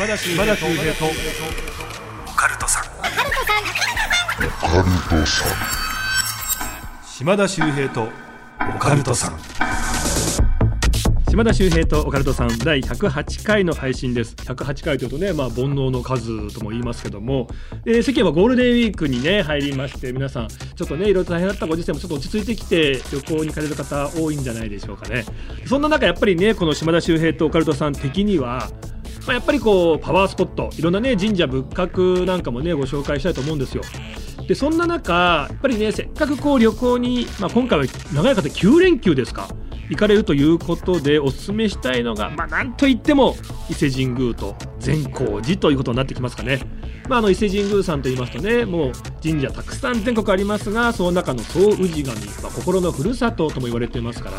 島田秀平とオカルトさん島田秀平とオカルトさん島田秀平とオカルトさん第108回の配信です108回というとねまあ煩悩の数とも言いますけども、えー、世間はゴールデンウィークにね入りまして皆さんちょっとねいろいろ大変だったご時世もちょっと落ち着いてきて旅行に行かれる方多いんじゃないでしょうかねそんな中やっぱりねこの島田秀平とオカルトさん的にはまあ、やっぱりこうパワースポットいろんなね神社仏閣なんかもねご紹介したいと思うんですよ。でそんな中やっぱりねせっかくこう旅行に、まあ、今回は長い方9連休ですか行かれるということでお勧めしたいのが、まあ、なんといっても伊勢神宮と善光寺ということになってきますかね。まあ、あの伊勢神宮さんといいますとねもう神社たくさん全国ありますがその中の総氏神、まあ、心のふるさととも言われていますから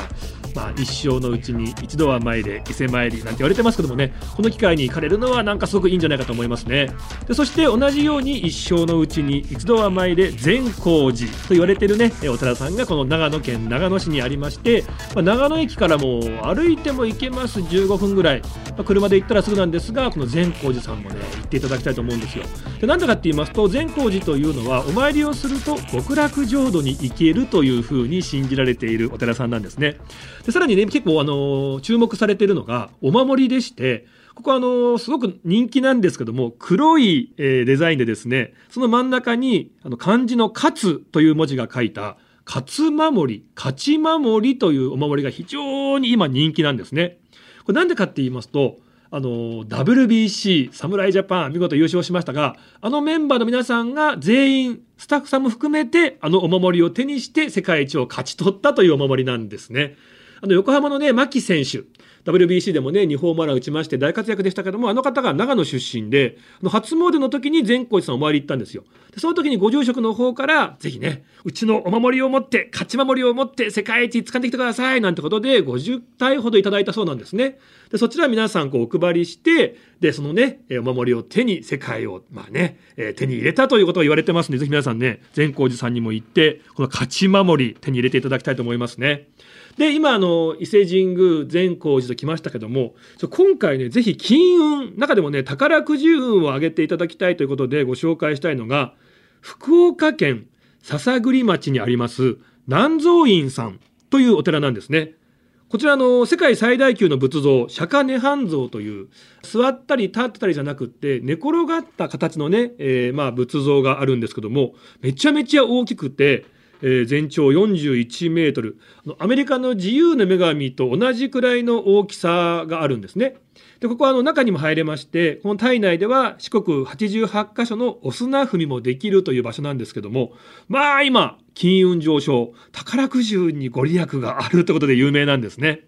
まあ、一生のうちに一度は前で伊勢参りなんて言われてますけどもねこの機会に行かれるのはなんかすごくいいんじゃないかと思いますね。でそして同じように一生のうちに一度は前で善光寺と言われてるねお寺さんがこの長野県長野市にありまして、まあ、長野駅からも歩いても行けます15分ぐらい、まあ、車で行ったらすぐなんですがこの善光寺さんもね行っていただきたいと思うんですよ。でなんでかって言いますと善光寺というのはお参りをすると極楽浄土に行けるというふうに信じられているお寺さんなんですね。でさらにね結構あの注目されてるのがお守りでしてここあのすごく人気なんですけども黒い、えデザインでですねその真ん中にあの漢字の「勝」という文字が書いた「勝守り」「勝ち守り」というお守りが非常に今人気なんですね。これなんでかって言いますとあの WBC 侍ジャパン見事優勝しましたがあのメンバーの皆さんが全員スタッフさんも含めてあのお守りを手にして世界一を勝ち取ったというお守りなんですね。あの横浜のね、牧選手、WBC でもね、2ホームラン打ちまして大活躍でしたけども、あの方が長野出身で、あの初詣の時に善光寺さんお参り行ったんですよ。でその時にご住職の方から、ぜひね、うちのお守りを持って、勝ち守りを持って世界一掴んできてくださいなんてことで50体ほどいただいたそうなんですね。でそちら皆さんこうお配りして、で、そのね、お守りを手に世界を、まあね、え、手に入れたということが言われてますので、ぜひ皆さんね、善光寺さんにも行って、この勝ち守り手に入れていただきたいと思いますね。で今あの伊勢神宮善光寺と来ましたけども今回ねぜひ金運中でもね宝くじ運を上げていただきたいということでご紹介したいのが福岡県篠栗町にあります南蔵院さんというお寺なんですね。こちらの世界最大級の仏像釈迦涅槃像という座ったり立ってたりじゃなくって寝転がった形のね、えー、まあ仏像があるんですけどもめちゃめちゃ大きくてえー、全長41メートルアメリカの自由の女神と同じくらいの大きさがあるんですね。でここはあの中にも入れましてこの体内では四国88カ所のお砂踏みもできるという場所なんですけどもまあ今金運上昇宝くじにご利益があるということで有名なんですね。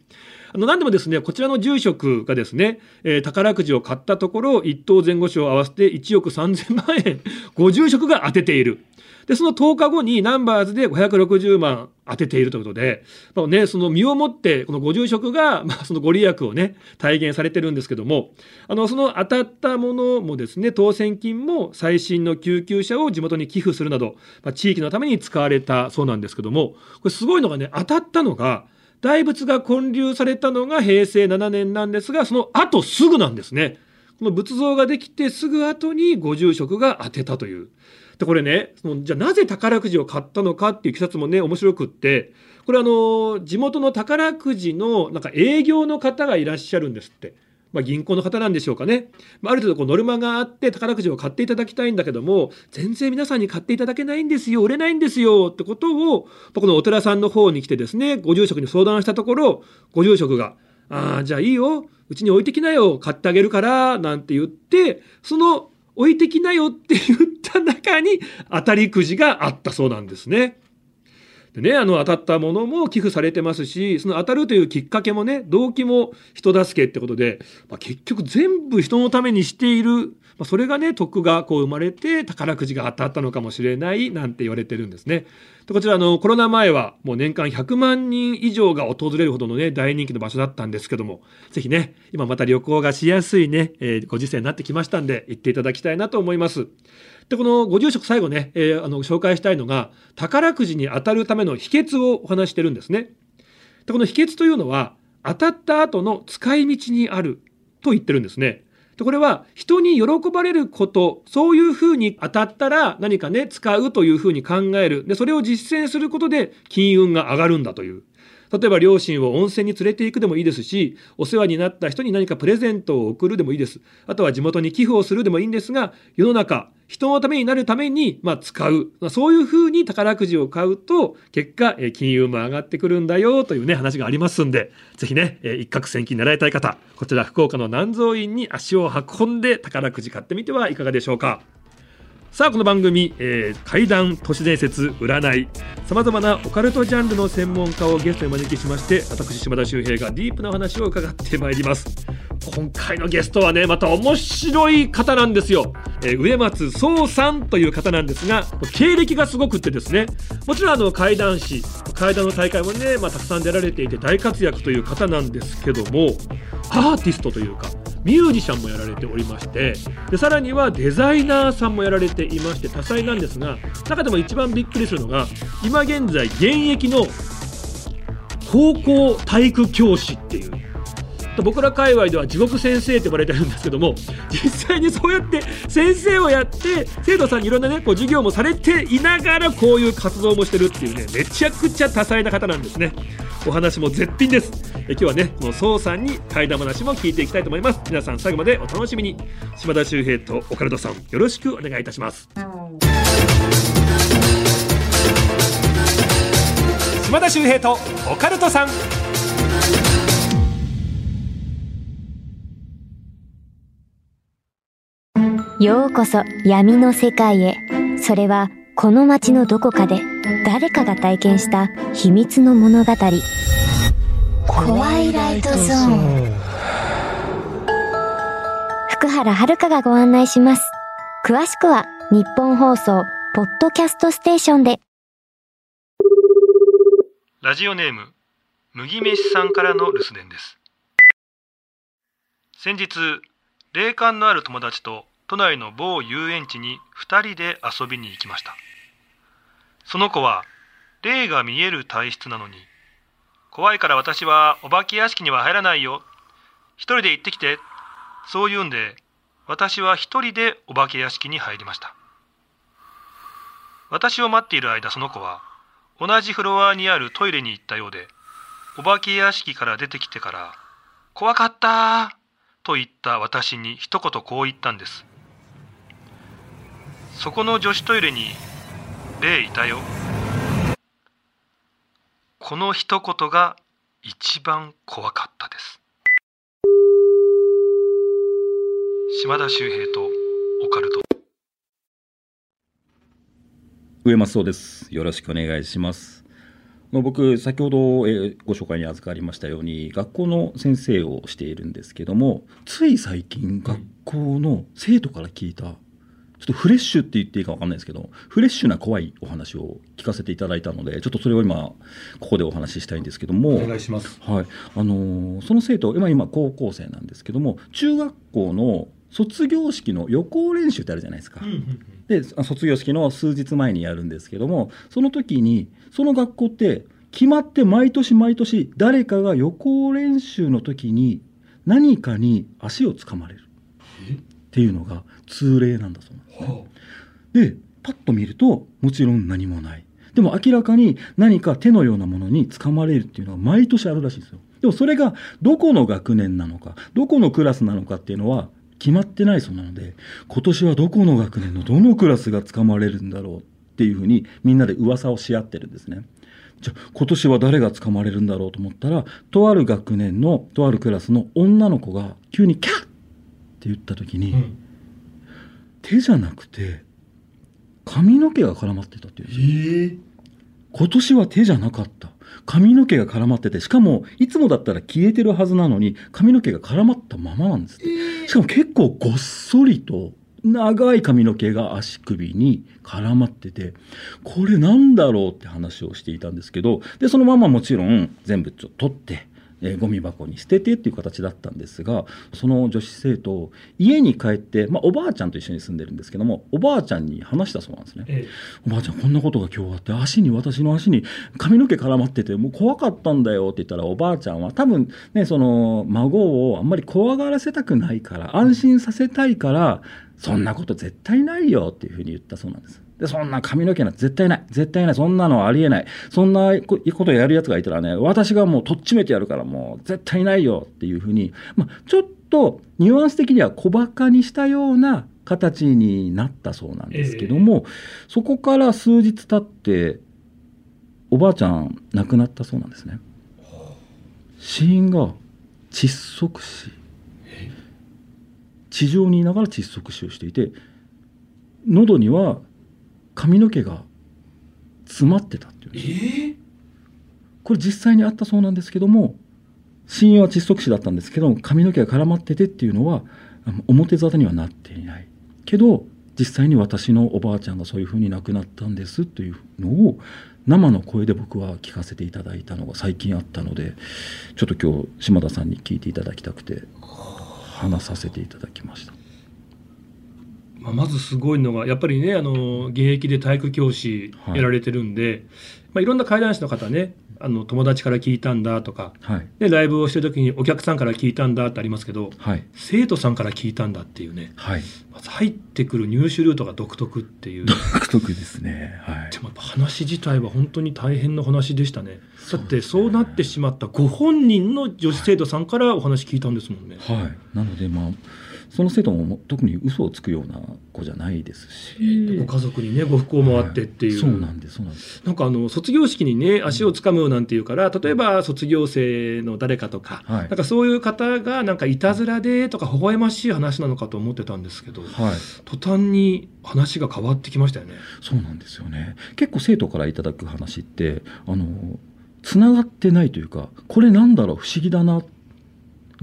あの何でもですねこちらの住職がですね、えー、宝くじを買ったところ一等前後賞合わせて1億3000万円ご住職が当てている。で、その10日後にナンバーズで560万当てているということで、まあね、その身をもって、このご住職が、まあ、そのご利益をね、体現されてるんですけども、あの、その当たったものもですね、当選金も最新の救急車を地元に寄付するなど、まあ、地域のために使われたそうなんですけども、これすごいのがね、当たったのが、大仏が建立されたのが平成7年なんですが、その後すぐなんですね。この仏像ができてすぐ後にご住職が当てたという。でこれねそのじゃあなぜ宝くじを買ったのかっていういきさつもね面白くってこれあの地元の宝くじのなんか営業の方がいらっしゃるんですって。まあ、銀行の方なんでしょうかね。まあ、ある程度こうノルマがあって宝くじを買っていただきたいんだけども、全然皆さんに買っていただけないんですよ、売れないんですよってことをま、このお寺さんの方に来てですね、ご住職に相談したところ、ご住職が、ああ、じゃあいいよ、うちに置いてきなよ、買ってあげるから、なんて言って、その置いてきなよって言った中に当たりくじがあったそうなんですね。でね、あの当たったものも寄付されてますし、その当たるというきっかけもね、動機も人助けってことで、まあ、結局全部人のためにしている、まあ、それがね、徳がこう生まれて宝くじが当たったのかもしれないなんて言われてるんですね。でこちらのコロナ前はもう年間100万人以上が訪れるほどのね、大人気の場所だったんですけども、ぜひね、今また旅行がしやすいね、えー、ご時世になってきましたんで、行っていただきたいなと思います。でこのご住職最後ね、えー、あの紹介したいのが宝くじに当たるための秘訣をお話してるんですね。でこの秘訣というのは当たった後の使い道にあると言ってるんですね。でこれは人に喜ばれることそういうふうに当たったら何かね使うというふうに考える。でそれを実践することで金運が上がるんだという。例えば両親を温泉に連れて行くでもいいですしお世話になった人に何かプレゼントを贈るでもいいですあとは地元に寄付をするでもいいんですが世の中人のためになるために、まあ、使う、まあ、そういうふうに宝くじを買うと結果、え金融も上がってくるんだよというね話がありますんでぜひね、え一攫千金習いたい方こちら福岡の南蔵院に足を運んで宝くじ買ってみてはいかがでしょうか。さあこの番組、えー、怪談都市伝説占いさまざまなオカルトジャンルの専門家をゲストに招きしまして私島田秀平がディープなお話を伺ってまいります。今回のゲストはねまた面白い方なんですよ、えー、植松壮さんという方なんですが経歴がすごくってですねもちろんあの怪談師怪談の大会もね、まあ、たくさん出られていて大活躍という方なんですけどもアーティストというかミュージシャンもやられておりましてでさらにはデザイナーさんもやられていまして多彩なんですが中でも一番びっくりするのが今現在現役の高校体育教師っていう僕ら界隈では地獄先生って呼ばれてるんですけども実際にそうやって先生をやって生徒さんにいろんなねこう授業もされていながらこういう活動もしてるっていうねめちゃくちゃ多彩な方なんですね。お話も絶品です。え今日はねこの宋さんに怪談話も聞いていきたいと思います。皆さん最後までお楽しみに。島田秀平とオカルトさんよろしくお願いいたします。島田秀平とオカルトさん。ようこそ闇の世界へ。それはこの街のどこかで誰かが体験した秘密の物語。怖いライトゾーン。福原遥がご案内します。詳しくは日本放送ポッドキャストステーションで。ラジオネーム麦飯さんからの留守電です。先日霊感のある友達と都内の某遊園地に2人で遊びに行きました。その子は霊が見える体質なのに怖いから私はお化け屋敷には入らないよ。一人で行ってきてそう言うんで私は一人でお化け屋敷に入りました。私を待っている間その子は同じフロアにあるトイレに行ったようでお化け屋敷から出てきてから「怖かった」と言った私に一言こう言ったんです。そこの女子トイレに霊いたよ。この一言が一番怖かったです。島田秀平とオカルト。上松そうです。よろしくお願いします。僕先ほど、えご紹介に預かりましたように学校の先生をしているんですけどもつい最近学校の生徒から聞いたちょっとフレッシュって言っていいか分かんないですけどフレッシュな怖いお話を聞かせていただいたのでちょっとそれを今ここでお話ししたいんですけどもお願いします、はい。あのー、その生徒今今高校生なんですけども中学校の卒業式の予行練習ってあるじゃないですか。で卒業式の数日前にやるんですけどもその時にその学校って決まって毎年毎年誰かが予行練習の時に何かに足をつかまれるっていうのが通例なんだそうでパッと見るともちろん何もない。でも明らかに何か手のようなものにつかまれるっていうのは毎年あるらしいんですよ。でもそれがどこの学年なのかどこのクラスなのかっていうのは決まってないそうなので今年はどこの学年のどのクラスがつかまれるんだろうっていうふうにみんなで噂をし合ってるんですね。じゃあ今年は誰がつかまれるんだろうと思ったらとある学年のとあるクラスの女の子が急にキャッ言った時に、うん、手じゃなくて髪の毛が絡まってたっていう。んですよ、え。ー、今年は手じゃなかった。髪の毛が絡まっててしかもいつもだったら消えてるはずなのに髪の毛が絡まったままなんですって、え。ー、しかも結構ごっそりと長い髪の毛が足首に絡まっててこれなんだろうって話をしていたんですけどでそのままもちろん全部ちょっと取ってえーゴミ箱に捨ててっていう形だったんですがその女子生徒家に帰って、まあ、おばあちゃんと一緒に住んでるんですけどもおばあちゃんに話したそうなんですね。えおばあちゃんこんなことが今日あって足に私の足に髪の毛絡まっててもう怖かったんだよって言ったらおばあちゃんは多分ねその孫をあんまり怖がらせたくないから安心させたいからそんなこと絶対ないよっていうふうに言ったそうなんです。でそんな髪の毛なんて絶対ない。絶対ない。そんなのはありえない。そんなこことやるやつがいたらね私がもうとっちめてやるからもう絶対ないよっていうふうに、まあ、ちょっとニュアンス的には小バカにしたような形になったそうなんですけども、そこから数日経っておばあちゃん亡くなったそうなんですね。死因が窒息死。地上にいながら窒息死をしていて喉には髪の毛が詰まってたっていうえですえこれ実際にあったそうなんですけども死因は窒息死だったんですけど髪の毛が絡まっててっていうのは表沙汰にはなっていないけど実際に私のおばあちゃんがそういうふうに亡くなったんですというのを生の声で僕は聞かせていただいたのが最近あったのでちょっと今日島田さんに聞いていただきたくて話させていただきました。まあ、まずすごいのがやっぱりねあの現役で体育教師やられてるんで、まあ、いろんな怪談師の方ねあの友達から聞いたんだとかはい、でライブをしてる時にお客さんから聞いたんだってありますけどはい、生徒さんから聞いたんだっていうね。はい、まず入ってくる入手ルートが独特っていう。で独特ですね。はい。もやっぱ話自体は本当に大変な話でしたね。だってそうなってしまったご本人の女子生徒さんからお話聞いたんですもんね。はい、なのでまあその生徒も特に嘘をつくような子じゃないですし、ご家族にねご不幸もあってっていう、はいそうなんですそうなんです。なんかあの卒業式にね足をつかむなんていうから例えば卒業生の誰かとか、はい。なんかそういう方がなんかいたずらでとか微笑ましい話なのかと思ってたんですけどはい。途端に話が変わってきましたよね。そうなんですよね。結構生徒からいただく話ってあのつながってないというかこれなんだろう不思議だな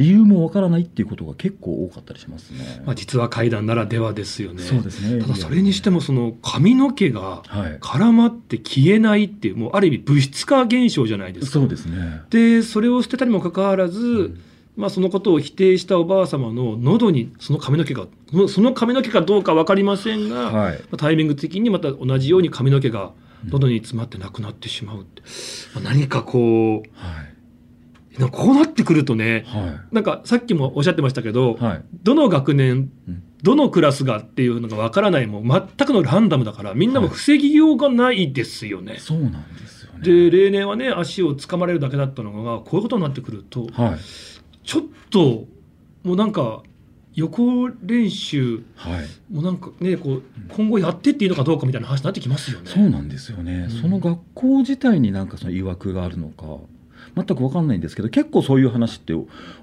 理由もわからないっていうことが結構多かったりしますね、まあ、実は怪談ならではですよね。そうですね。ただそれにしてもその髪の毛がはい。絡まって消えないっていうもうある意味物質化現象じゃないですか。そうですね。でそれを捨てたにもかかわらず、ん。まあ、そのことを否定したおばあ様の喉にその髪の毛がその髪の毛かどうか分かりませんが、まはい。あタイミング的にまた同じように髪の毛が喉に詰まってなくなってしまうって、まあ何かこはうなんかこうなってくるとねい。はなんかさっきもおっしゃってましたけど、いはい。どの学年うん。どのクラスがっていうのが分からないもう全くのランダムだからみんなも防ぎようがないですよね。そうなんですよね。で例年はね足を掴まれるだけだったのがこういうことになってくるとはい。ちょっともうなんか予行練習はい。もうなんかねこう今後やってっていいのかどうかみたいな話になってきますよね。そうなんですよね、うん。その学校自体になんかその曰くがあるのか全く分かんないんですけど結構そういう話って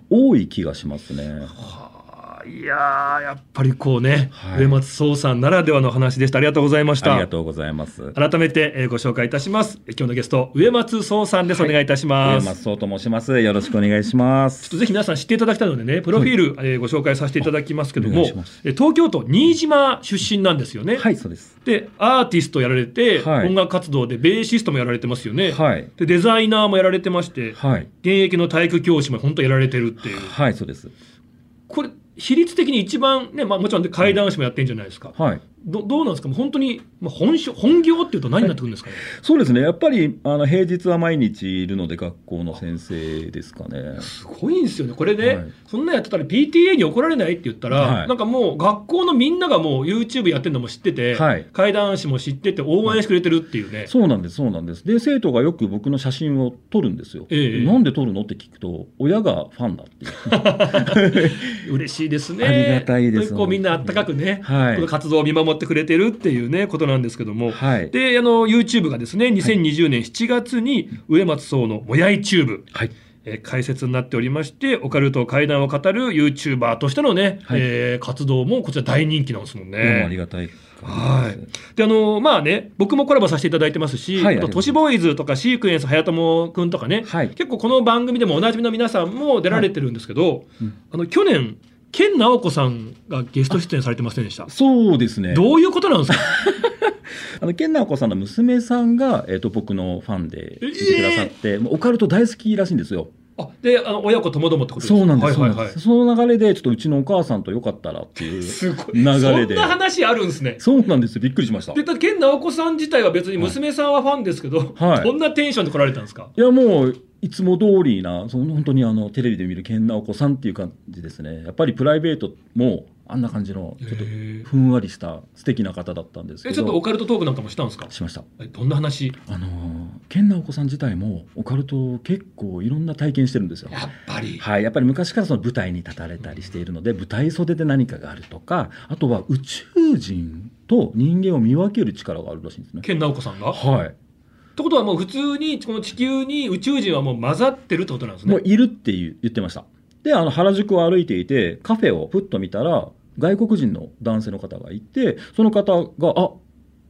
多い気がしますね。はあいやーやっぱりこうね、はい上松壮さんならではの話でしたありがとうございましたありがとうございます。改めて、えーご紹介いたします今日のゲスト上松壮さんです、はいお願いいたします。松総と申します。よろしくお願いします。ちょっとぜひ皆さん知っていただきたいのでね、プロフィール、えーご紹介させていただきますけどおも、東京都新島出身なんですよね。はい、そうです。で、アーティストやられて、はい音楽活動でベーシストもやられてますよね。はい。で、デザイナーもやられてまして、はい。現役の体育教師も本当やられてるっていう。はい、そうです。これ、比率的に一番ね、まあもちろん怪談師もやってるんじゃないですか。はい。どどうなんですか？もう本当に、まあ、本職本業っていうと何になってくるんですかね、そうですね。やっぱり、あの、平日は毎日いるので、学校の先生ですかね。すごいんですよね。これね、はいそんなんやってたら PTA に怒られないって言ったら、はいなんかもう学校のみんながもう YouTube やってるのも知ってて、はい怪談師も知ってて応援してくれてるっていうね。そうなんです、そうなんです。で、生徒がよく僕の写真を撮るんですよ。ええなんで撮るの？って聞くと、親がファンだっていう。嬉しいですね。ありがたいですみんなあったかくね、はいこの活動を見守ってくれてるっていうね、ことなんですけども。はい。で、あの、YouTube がですね、2020年7月に、植松荘のもやいチューブ、はい。えー解説になっておりまして、オカルト怪談を語る YouTuber としてのね、はいえー活動もこちら大人気なんですもんどうもありね。がたい。はい。で、あの、まあね、僕もコラボさせていただいてますし、はいあとう都市ボーイズとかシークエンス、早友くんとかね、はい結構この番組でもおなじみの皆さんも出られてるんですけど、うんあの、去年、健直子さんがゲスト出演されてませんでした？そうですね。どういうことなんですか？あの、健直子さんの娘さんが、えっ、と、僕のファンでいてくださって、もうオカルト大好きらしいんですよ。あであの親子ともどもってことですか？そうなんです、はいはいはい。その流れでちょっとうちのお母さんとよかったらっていうすごい。流れで。そんな話あるんですね。そうなんですよ。びっくりしました。でだ健直子さん自体は別に娘さんはファンですけど、はい。どんなテンションで来られたんですか？いやもういつも通りなその本当にあのテレビで見る健直子さんっていう感じですね。やっぱりプライベートもあんな感じのちょっとふんわりした素敵な方だったんですけど。えちょっとオカルトトークなんかもしたんですか？しました。えどんな話？あのー健直子さん自体もオカルトを結構いろんな体験してるんですよ。やっぱり。はい、やっぱり昔からその舞台に立たれたりしているので舞台袖で何かがあるとかあとは宇宙人と人間を見分ける力があるらしいんですね。健直子さんが？はい、ってことはもう普通にこの地球に宇宙人はもう混ざってるってことなんですねもういるっていう言ってました。であの原宿を歩いていてカフェをふっと見たら外国人の男性の方がいてその方があ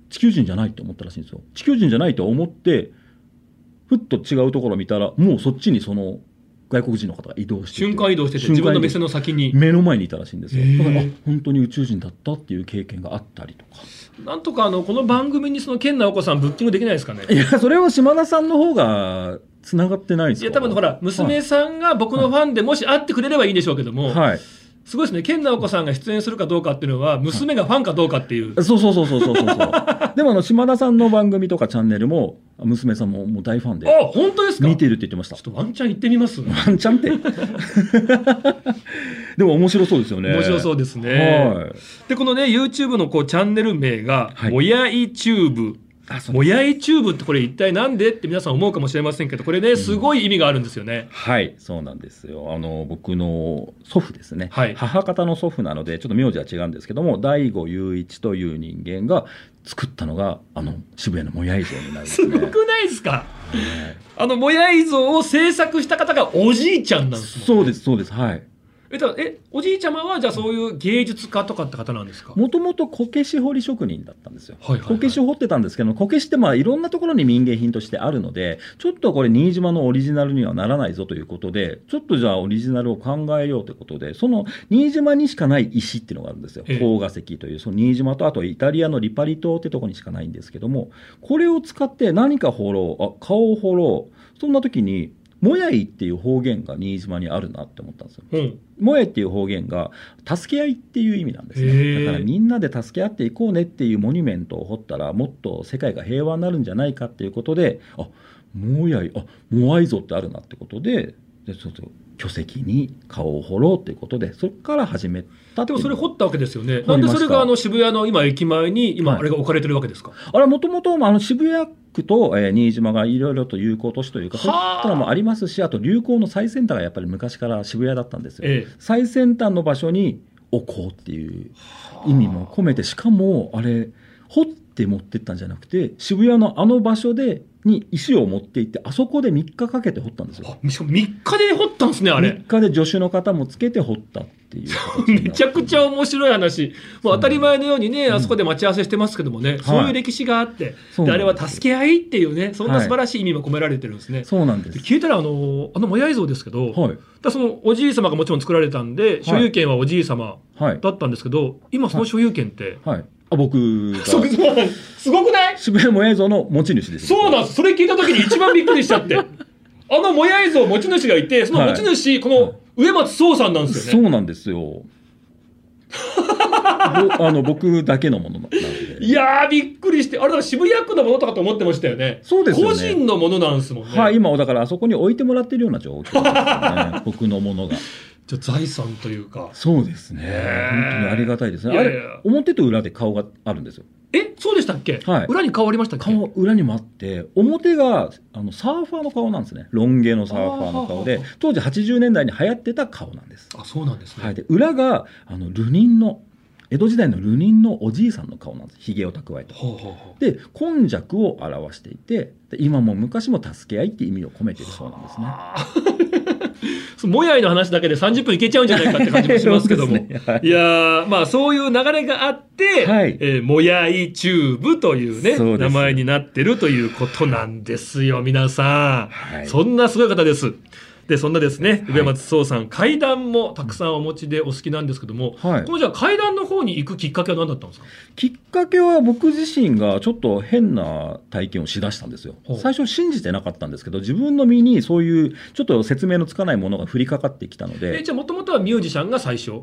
地球人じゃないと思ったらしいんですよ。地球人じゃないと思ってふっと違うところを見たらもうそっちにその外国人の方が移動してて。瞬間移動してて自分の目線の先に。目の前にいたらしいんですよ。だからあ本当に宇宙人だったっていう経験があったりとか。なんとかあのこの番組にその健直子さんブッキングできないですかね？いやそれは島田さんの方がつながってないですか？いや多分ほら娘さんが僕のファンでもし会ってくれればいいんでしょうけども、はいすごいですね。健直子さんが出演するかどうかっていうのは娘がファンかどうかっていう、そうそうそうそうそうそう でもあの島田さんの番組とかチャンネルも娘さんももう大ファンであ本当ですか？見てるって言ってました。ちょっとワンチャン行ってみます？ワンチャンって？でも面白そうですよね。面白そうですね、はい。でこのね YouTube のこうチャンネル名が「はい。もやいチューブ」もやいチューブってこれ一体なんでって皆さん思うかもしれませんけどこれねすごい意味があるんですよね、はい、そうなんですよ。あの、僕の祖父ですね。はい母方の祖父なので、ちょっと名字は違うんですけども、大後友市という人間が作ったのが、あの、渋谷のもやい像になるね。すごくないですか？あのもやい像を制作した方がおじいちゃんなんですもんそうです、そうです。はい。えだえおじいちゃまはじゃあそういう芸術家とかって方なんですか？もともとこけし彫り職人だったんですよ。はいはいはいこけしを彫ってたんですけどこけしってまあいろんなところに民芸品としてあるので、ちょっとこれ新島のオリジナルにはならないぞということで、ちょっとじゃあオリジナルを考えようということで、その新島にしかない石っていうのがあるんですよ。ええ宝河石という、その新島とあとイタリアのリパリ島ってところにしかないんですけども、これを使って何か彫ろう、あ、顔を彫ろう。そんな時に、もやいっていう方言が新島にあるなって思ったんですよ。うん萌えっていう方言が助け合いっていう意味なんですへねーだからみんなで助け合っていこうねっていうモニュメントを掘ったらもっと世界が平和になるんじゃないかっていうことであもやいあモアイ像ってあるなってことででちょっと巨石に顔を彫ろうっていうことでそこから始めたでもそれ掘ったわけですよね。なんでそれがあの渋谷の今駅前に今はいあれが置かれてるわけですか？あれもともとあの渋谷区と、えー新島がいろいろと友好都市というかそういはあ。ったのもありますしあと流行の最先端がやっぱり昔から渋谷だったんですよ。ええ。最先端の場所に置こうっていう意味も込めてしかもあれ掘って持ってったんじゃなくて渋谷のあの場所でに石を持って行ってあそこで3日かけて掘ったんですよ。あしかも3日で掘ったんですねあれ3。日で助手の方もつけて掘ったっていう めちゃくちゃ面白い話。もう当たり前のようにね、うんあそこで待ち合わせしてますけどもね、そういう歴史があって、であれは助け合いっていうね、そんな素晴らしい意味も込められてるんですね。そうなんです。で聞いたらあの、あのもやい像ですけど、はい。らそのおじい様がもちろん作られたんで、所有権はおじい様はい。だったんですけど、今その所有権って、はい。あ僕がそうすすごくない？渋谷も映像の持ち主です。そうなんです。それ聞いた時に一番びっくりしちゃって。あのもやい像持ち主がいて、その持ち主、この上松壮さんなんですよね。そうなんですよ。ぼ あの僕だけのものなんで。いやー、びっくりして、あれだ渋谷区のものとかと思ってましたよね。そうですよね個人のものなんですもんね。はい、今だからあそこに置いてもらってるような状況ですよね。僕のものが。じゃあ財産というか。そうですね。本当にありがたいですね。あいやいやいやれ表と裏で顔があるんですよ。え、そうでしたっけ、はい裏に顔ありましたっけ？顔裏にもあって表があのサーファーの顔なんですね。ロン毛のサーファーの顔で当時80年代に流行ってた顔なんです。あ、そうなんですね。はい、で裏があの流人の江戸時代の流人のおじいさんの顔なんです。ひげを蓄えた。ほうほうほう。で今昔を表していてで今も昔も助け合いって意味を込めているそうなんですね。もやいの話だけで30分いけちゃうんじゃないかって感じもしますけども。ね。はい。いやーまあそういう流れがあって、はい。えーもやいチューブというねそう名前になってるということなんですよ皆さん、はい。そんなすごい方ですでそんなですねはい。上松壮さん階段もたくさんお持ちでお好きなんですけども、はい。このじゃあ階段の方に行くきっかけは何だったんですか？きっかけは僕自身がちょっと変な体験をしだしたんですよ。最初信じてなかったんですけど自分の身にそういうちょっと説明のつかないものが降りかかってきたのえでじゃあもともとはミュージシャンが最初？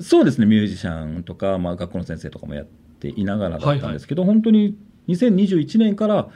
そうですね。ミュージシャンとか、まあ、学校の先生とかもやっていながらだったんですけど、本当に2021年から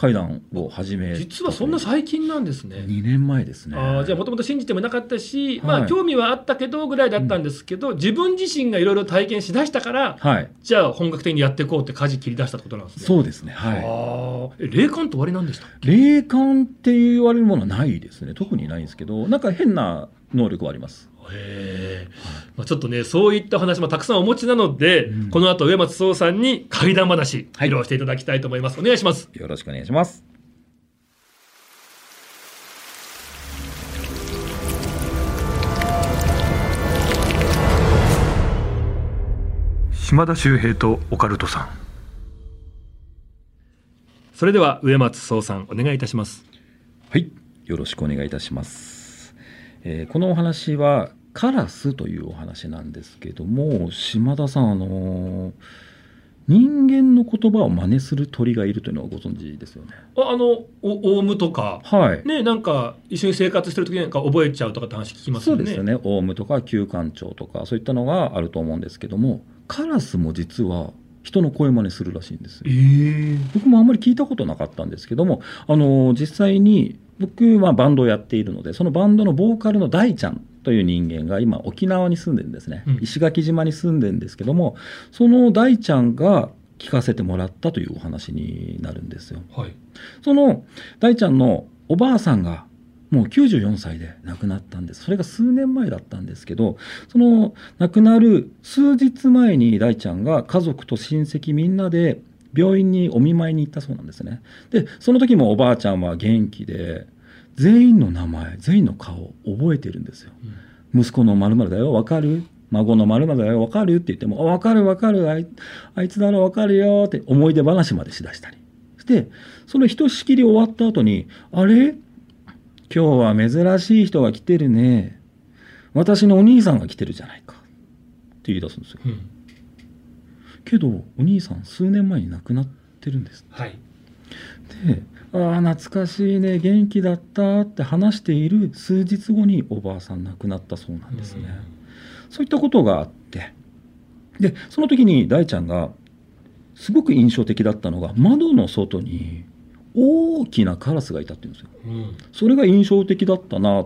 怪談を始め実はそんな最近なんですね。2年前ですね。あーじゃあもともと信じてもなかったし、はい。まあ興味はあったけどぐらいだったんですけど、自分自身がいろいろ体験しだしたから、はい。じゃあ本格的にやっていこうって舵切り出したってことなんですね。そうですね。はい。霊感って終わりなんでした霊感って言われるものはないですね。特にないんですけどなんか変な能力はありますへえ、まあ、ちょっとねそういった話もたくさんお持ちなので、うん。この後上松壮さんに怪談話はい。披露していただきたいと思います、お願いします。よろしくお願いします。島田秀平とオカルトさん。それでは上松壮さんお願いいたします。はい。よろしくお願いいたします、えーこのお話はカラスというお話なんですけども島田さんあのー人間の言葉を真似する鳥がいるというのはご存知ですよね？ああのおオウムとかはい。ねなんか一緒に生活してる時になんか覚えちゃうとかって話聞きますよね。そうですよね。オウムとか旧館長とかそういったのがあると思うんですけどもカラスも実は人の声真似するらしいんですよ。ええ。僕もあんまり聞いたことなかったんですけどもあの実際に僕はバンドをやっているのでそのバンドのボーカルの大ちゃんという人間が今沖縄に住んでるんですね、うん。石垣島に住んでるんですけどもその大ちゃんが聞かせてもらったというお話になるんですよ。はい。その大ちゃんのおばあさんがもう94歳で亡くなったんです。それが数年前だったんですけどその亡くなる数日前に大ちゃんが家族と親戚みんなで病院にお見舞いに行ったそうなんですね。でその時もおばあちゃんは元気で全員の名前全員の顔を覚えてるんですよ。息子の〇〇だよわかる？孫の〇〇だよわかる？って言ってもあわかるわかるあいあいつならわかるよって思い出話までしだしたり。してそのひとしきり終わった後にあれ？今日は珍しい人が来てるね。私のお兄さんが来てるじゃないか。って言い出すんですよ。うん。けどお兄さん数年前に亡くなってるんですはい。で「ああ懐かしいね元気だった」って話している数日後におばあさん亡くなったそうなんですね、そういったことがあって。でその時に大ちゃんがすごく印象的だったのが窓の外に大きなカラスがいたって言うんですよ。うん。それが印象的だったな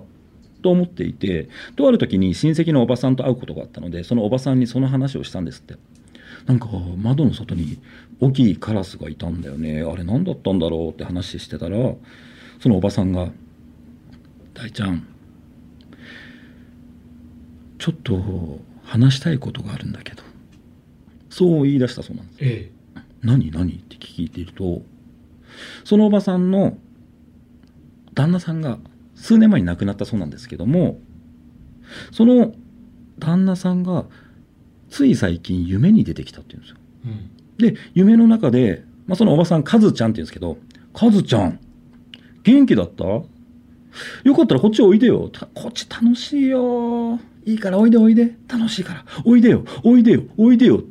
と思っていてとある時に親戚のおばさんと会うことがあったのでそのおばさんにその話をしたんですってなんか窓の外に大きいカラスがいたんだよね。あれ何だったんだろうって話してたらそのおばさんが「大ちゃんちょっと話したいことがあるんだけど」そう言い出したそうなんです。え何何って聞いているとそのおばさんの旦那さんが数年前に亡くなったそうなんですけどもその旦那さんがつい最近夢に出てきたっていうんですよ。えうん。で夢の中で、まあ、そのおばさんカズちゃんって言うんですけど「カズちゃん元気だった？よかったらこっちおいでよ。たこっち楽しいよ。いいからおいでおいで。楽しいから。おいでよ。おいでよ。おいでよ」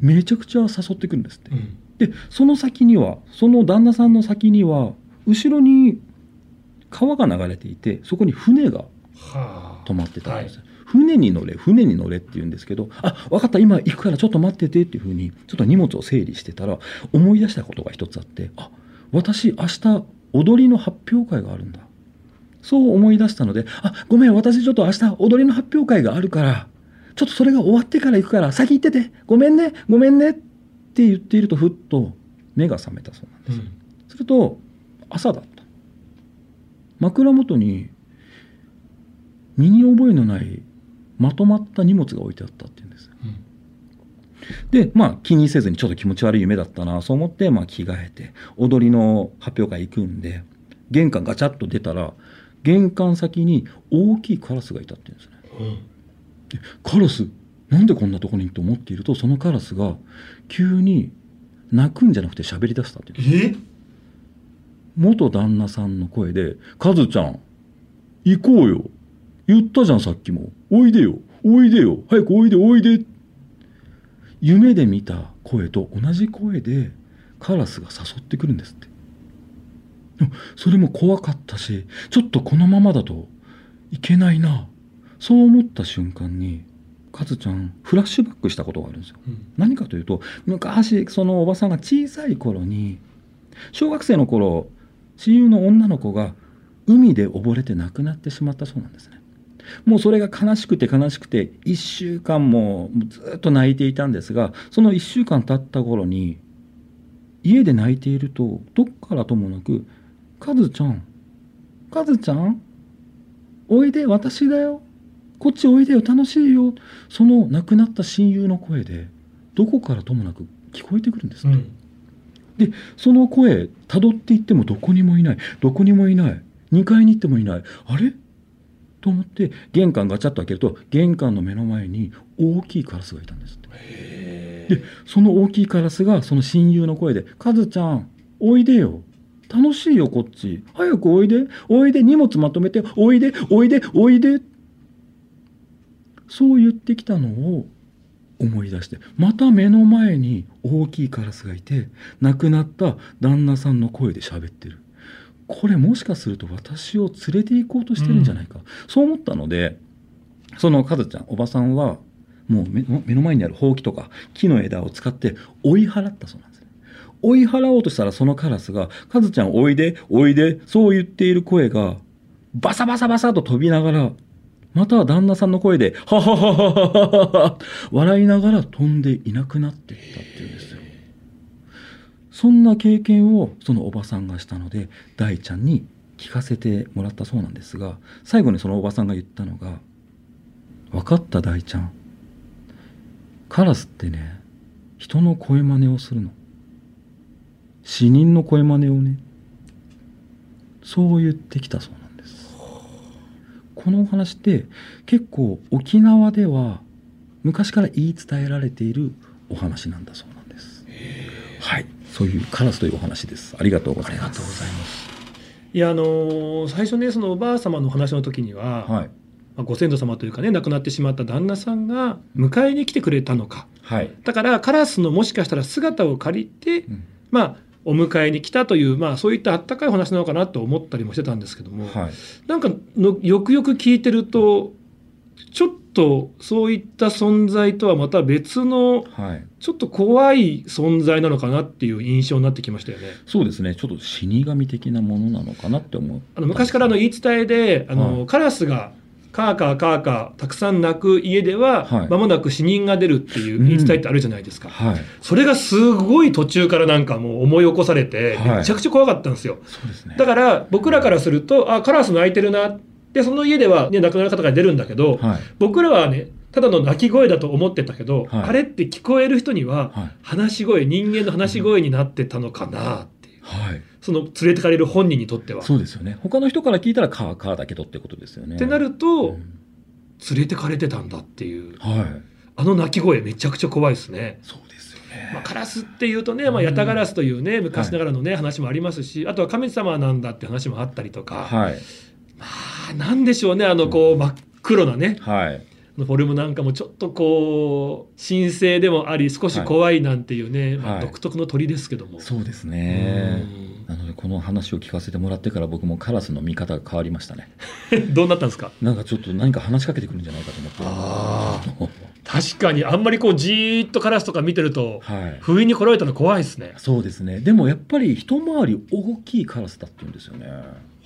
めちゃくちゃ誘ってくるんですって。うん。でその先にはその旦那さんの先には後ろに川が流れていてそこに船がはあ。止まってたんです、船に乗れ船に乗れって言うんですけどあ分かった今行くからちょっと待っててっていうふうにちょっと荷物を整理してたら思い出したことが一つあってあ私明日踊りの発表会があるんだ。そう思い出したのであごめん私ちょっと明日踊りの発表会があるからちょっとそれが終わってから行くから先行っててごめんねごめんねって言っているとふっと目が覚めたそうなんです、うん。すると朝だった。枕元に身に覚えのないまとまった荷物が置いてあったっていうんです。うんでまあ気にせずにちょっと気持ち悪い夢だったなそう思ってまあ着替えて踊りの発表会行くんで玄関ガチャッと出たら玄関先に大きいカラスがいたっていうんですね。うんカラスなんでこんなとこにと思っているとそのカラスが急に泣くんじゃなくて喋り出したっていう元旦那さんの声で「カズちゃん行こうよ。言ったじゃんさっきもおいでよ。おいでよ。早くおいでおいで。夢で見た声と同じ声でカラスが誘ってくるんですって。それも怖かったしちょっとこのままだといけないな。そう思った瞬間にカズちゃんフラッシュバックしたことがあるんですよ。うん。何かというと昔そのおばさんが小さい頃に小学生の頃親友の女の子が海で溺れて亡くなってしまったそうなんですねもうそれが悲しくて悲しくて1週間もずっと泣いていたんですがその1週間経った頃に家で泣いているとどっからともなく「カズちゃんカズちゃんおいで私だよ。こっちおいでよ。楽しいよ」その亡くなった親友の声でどこからともなく聞こえてくるんですって、うん。その声たどっていってもどこにもいない。どこにもいない。2階に行ってもいない。あれ？と思って玄関ガチャッと開けると玄関の目の前に大きいカラスがいたんですでその大きいカラスがその親友の声で「カズちゃんおいでよ。楽しいよこっち。早くおいで。おいで荷物まとめて。おいでおいでおいで」そう言ってきたのを思い出してまた目の前に大きいカラスがいて亡くなった旦那さんの声で喋ってるこれもしかすると私を連れて行こうとしてるんじゃないか、そう思ったのでそのカズちゃんおばさんはもう目の目の前にあるほうきとか木の枝を使って追い払ったそうなんです。ね追い払おうとしたらそのカラスが「カズちゃんおいでおいで」そう言っている声がバサバサバサと飛びながらまたは旦那さんの声で「ははははははは」笑いながら飛んでいなくなっていったっていうんですよそんな経験をそのおばさんがしたので大ちゃんに聞かせてもらったそうなんですが最後にそのおばさんが言ったのが「分かった大ちゃん。カラスってね人の声真似をするの。死人の声真似をねそう言ってきたそうなんです。このお話って結構沖縄では昔から言い伝えられているお話なんだそうなんです。はいそういうカラスというお話です。ありがとうございます。ます。いやあのー最初ねそのおばあ様のお話の時には、はい。まあご先祖様というかね亡くなってしまった旦那さんが迎えに来てくれたのか。はい、だからカラスのもしかしたら姿を借りて、うん。まあお迎えに来たという、まあ、そういったあったかいお話なのかなと思ったりもしてたんですけども、はい、なんかのよくよく聞いてるとちょっとそういった存在とはまた別のはい、ちょっと怖い存在なのかなっていう印象になってきましたよね。そうですね。ちょっと死神的なものなのかなって思う。あの昔からの言い伝えであの、はい。カラスがカーカーカーカーたくさん鳴く家では、はい。間もなく死人が出るっていう言い伝えってあるじゃないですか。はい。それがすごい途中からなんかもう思い起こされて、はい。めちゃくちゃ怖かったんですよ。そうですね。だから僕らからすると、あ、カラス鳴いてるな。で、その家ではね、亡くなる方が出るんだけど、はい。僕らはね、ただの鳴き声だと思ってたけど、はい。あれって聞こえる人には、はい。話し声、人間の話し声になってたのかなっていう。はい。その連れてかれる本人にとっては。そうですよね。他の人から聞いたらカーカーだけどってことですよね。ってなると、うん。連れてかれてたんだっていう、はい。あの鳴き声めちゃくちゃ怖いですね。そうですよね。まあ、カラスっていうとね、まあ、ヤタガラスというね、昔ながらのね、話もありますし、あとは神様なんだって話もあったりとか、はい。まあ、なんでしょうね、あの、こう、真っ黒なね、はい。フォルムなんかもちょっとこう、神聖でもあり、少し怖いなんていうね、まあ、はい独特の鳥ですけども。そうですね。うなのでこの話を聞かせてもらってから僕もカラスの見方が変わりましたね。ん どうなったんですか？なんかちょっと何か話しかけてくるんじゃないかと思って。あ確かに、あんまりこう、じーっとカラスとか見てると、はい。不意に来られたら怖いですね。そうですね。でもやっぱり一回り大きいカラスだって言うんですよね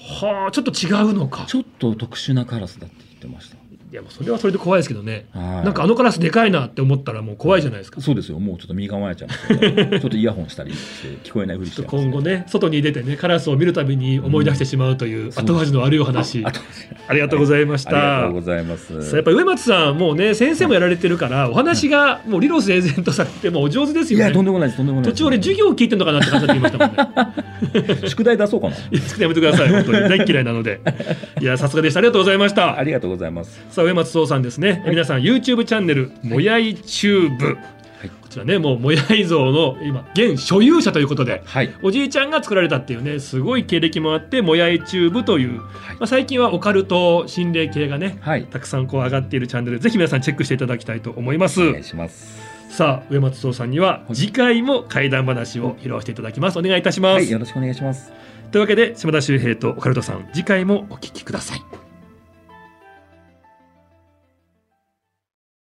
はあ、ちょっと違うのか。ちょっと特殊なカラスだって言ってましたいや、もうそれはそれで怖いですけどね。はいなんかあのカラスでかいなって思ったらもう怖いじゃないですか。そうですよもうちょっと身構えちゃいますよね ちょっとイヤホンしたりして聞こえないふりしてます、っと今後ね、外に出てね、カラスを見るたびに思い出してしまうという後味の悪いお話、ありがとうございましありがたとう。ございますさあやっぱり植松さん、もうね、先生もやられてるから、お話がもう理路整然とされて、もうお上手ですよね。いやとんでもないですとんでもないです途中俺授業を聞いてんのかなって感じだって言いましたもんね。宿題出そうかな いややめてください、本当に大っ嫌いなので。いや、さすがでした。ありがとうございましたあ。りがとうございますさあ、植松創さんですね。皆さん、YouTube チャンネル、もやいチューブ。はい。こちらねもうもやい像の今現所有者ということではい。おじいちゃんが作られたっていうねすごい経歴もあってもやいチューブという、まはい。あ、最近はオカルト心霊系がねはい。たくさんこう上がっているチャンネルでぜひ皆さんチェックしていただきたいと思います。お願いします。さあ上松壮さんにははい。次回も怪談話を披露していただきます。お願いいたします、はいよろしくお願いします。というわけで島田秀平とオカルトさん次回もお聞きください